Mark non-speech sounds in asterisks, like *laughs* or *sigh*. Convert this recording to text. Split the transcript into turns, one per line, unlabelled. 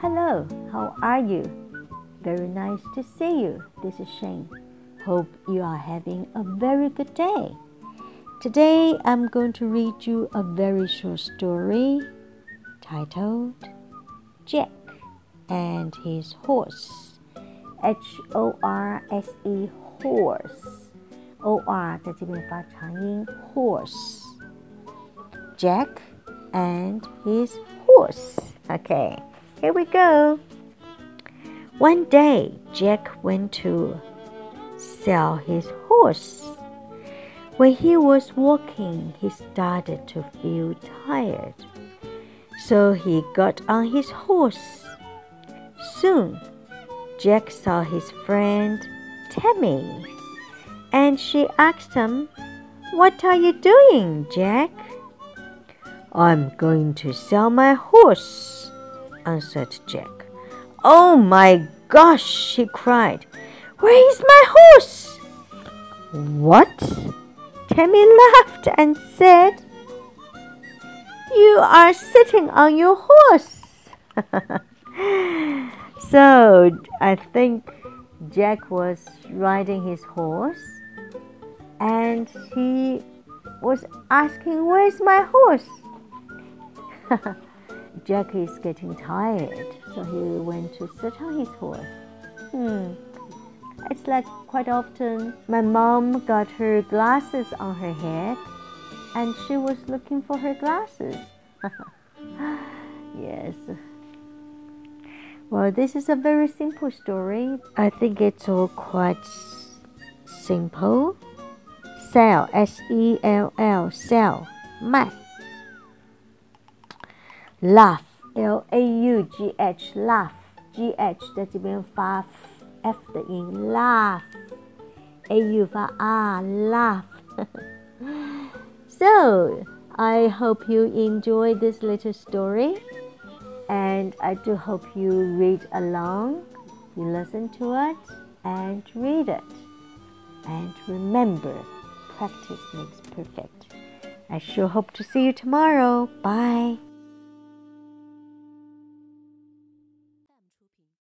Hello, how are you? Very nice to see you. This is Shane. Hope you are having a very good day. Today I'm going to read you a very short story titled Jack and his horse. H O R S E horse. O R 在这边发长音 horse. Jack and his horse. Okay, here we go. One day, Jack went to sell his horse. When he was walking, he started to feel tired. So he got on his horse. Soon, Jack saw his friend Tammy, and she asked him, What are you doing, Jack? I'm going to sell my horse, answered Jack. Oh my gosh, he cried. Where is my horse? What? Tammy laughed and said, You are sitting on your horse. *laughs* so I think Jack was riding his horse and he was asking, Where's my horse? *laughs* Jack is getting tired, so he went to sit on his horse. Hmm. It's like quite often my mom got her glasses on her head and she was looking for her glasses. *laughs* yes. Well, this is a very simple story. I think it's all quite simple. Sell, S E L L, sell, 卖。Laugh, L A U G H, laugh, G H 在这边发 F 的音，laugh，A U 发 R，laugh。so *laughs* I hope you enjoy this little story, and I do hope you read along, you listen to it, and read it. And remember, practice makes perfect. I sure hope to see you tomorrow. Bye.